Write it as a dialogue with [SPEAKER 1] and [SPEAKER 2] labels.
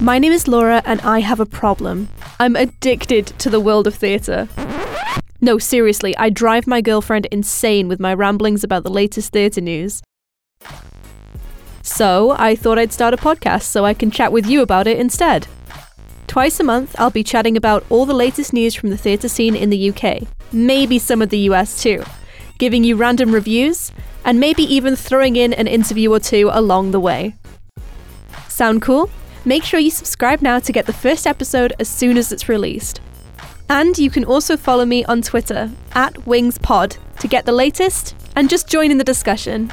[SPEAKER 1] My name is Laura, and I have a problem. I'm addicted to the world of theatre. No, seriously, I drive my girlfriend insane with my ramblings about the latest theatre news. So, I thought I'd start a podcast so I can chat with you about it instead. Twice a month, I'll be chatting about all the latest news from the theatre scene in the UK, maybe some of the US too, giving you random reviews, and maybe even throwing in an interview or two along the way. Sound cool? Make sure you subscribe now to get the first episode as soon as it's released. And you can also follow me on Twitter at WingsPod to get the latest and just join in the discussion.